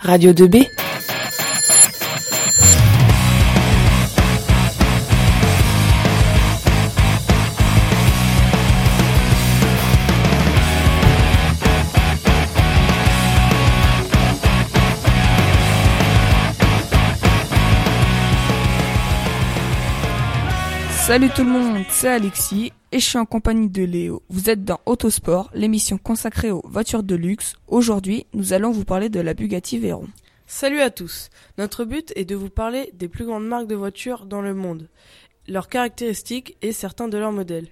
Radio 2B Salut tout le monde, c'est Alexis et je suis en compagnie de Léo. Vous êtes dans Autosport, l'émission consacrée aux voitures de luxe. Aujourd'hui, nous allons vous parler de la Bugatti Veyron. Salut à tous. Notre but est de vous parler des plus grandes marques de voitures dans le monde, leurs caractéristiques et certains de leurs modèles.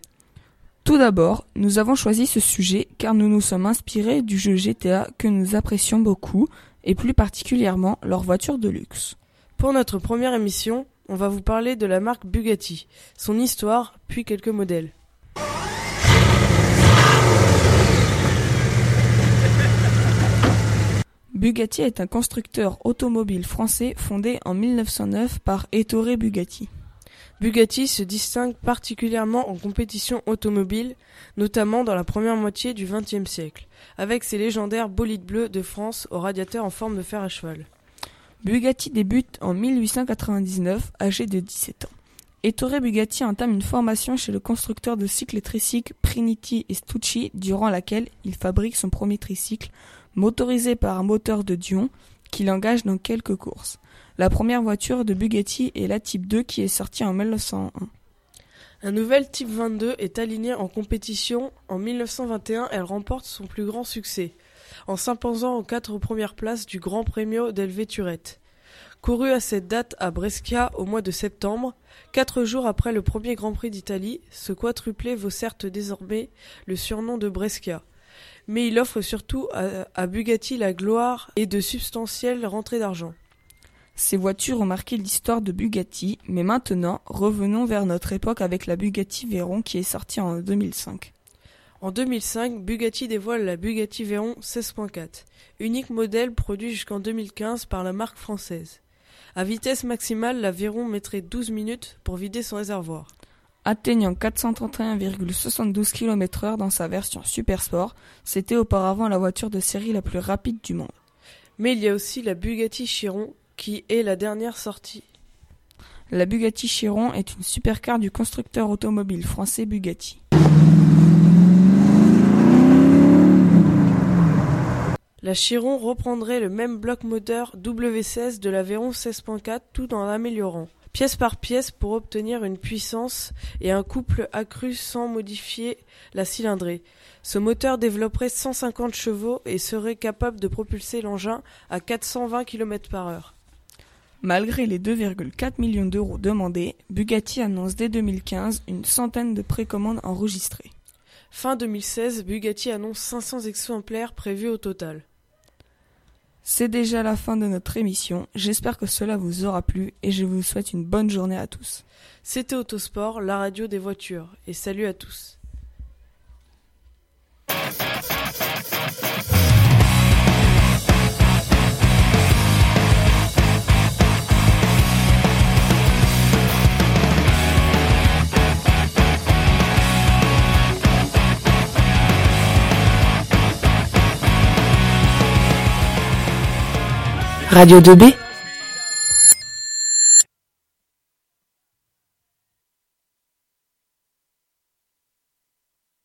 Tout d'abord, nous avons choisi ce sujet car nous nous sommes inspirés du jeu GTA que nous apprécions beaucoup et plus particulièrement leurs voitures de luxe. Pour notre première émission, on va vous parler de la marque Bugatti, son histoire, puis quelques modèles. Bugatti est un constructeur automobile français fondé en 1909 par Ettore Bugatti. Bugatti se distingue particulièrement en compétition automobile, notamment dans la première moitié du XXe siècle, avec ses légendaires bolides bleus de France aux radiateurs en forme de fer à cheval. Bugatti débute en 1899, âgé de 17 ans. Ettore Bugatti entame une formation chez le constructeur de cycles tricycles Priniti et Stucci, durant laquelle il fabrique son premier tricycle, motorisé par un moteur de Dion, qu'il engage dans quelques courses. La première voiture de Bugatti est la Type 2 qui est sortie en 1901. Un nouvel Type 22 est aligné en compétition. En 1921, elle remporte son plus grand succès, en s'imposant aux quatre premières places du Grand Premio del Vetturette. Couru à cette date à Brescia au mois de septembre, quatre jours après le premier Grand Prix d'Italie, ce quadruplé vaut certes désormais le surnom de Brescia. Mais il offre surtout à, à Bugatti la gloire et de substantielles rentrées d'argent. Ces voitures ont marqué l'histoire de Bugatti, mais maintenant, revenons vers notre époque avec la Bugatti Veyron qui est sortie en 2005. En 2005, Bugatti dévoile la Bugatti Veyron 16.4, unique modèle produit jusqu'en 2015 par la marque française. À vitesse maximale, la Veyron mettrait 12 minutes pour vider son réservoir. Atteignant 431,72 km/h dans sa version Super Sport, c'était auparavant la voiture de série la plus rapide du monde. Mais il y a aussi la Bugatti Chiron qui est la dernière sortie. La Bugatti Chiron est une supercar du constructeur automobile français Bugatti. La Chiron reprendrait le même bloc moteur W16 de la Veyron 16.4 tout en l'améliorant, pièce par pièce pour obtenir une puissance et un couple accru sans modifier la cylindrée. Ce moteur développerait 150 chevaux et serait capable de propulser l'engin à 420 km par heure. Malgré les 2,4 millions d'euros demandés, Bugatti annonce dès 2015 une centaine de précommandes enregistrées. Fin 2016, Bugatti annonce 500 exemplaires prévus au total. C'est déjà la fin de notre émission, j'espère que cela vous aura plu et je vous souhaite une bonne journée à tous. C'était Autosport, la radio des voitures, et salut à tous. Radio 2B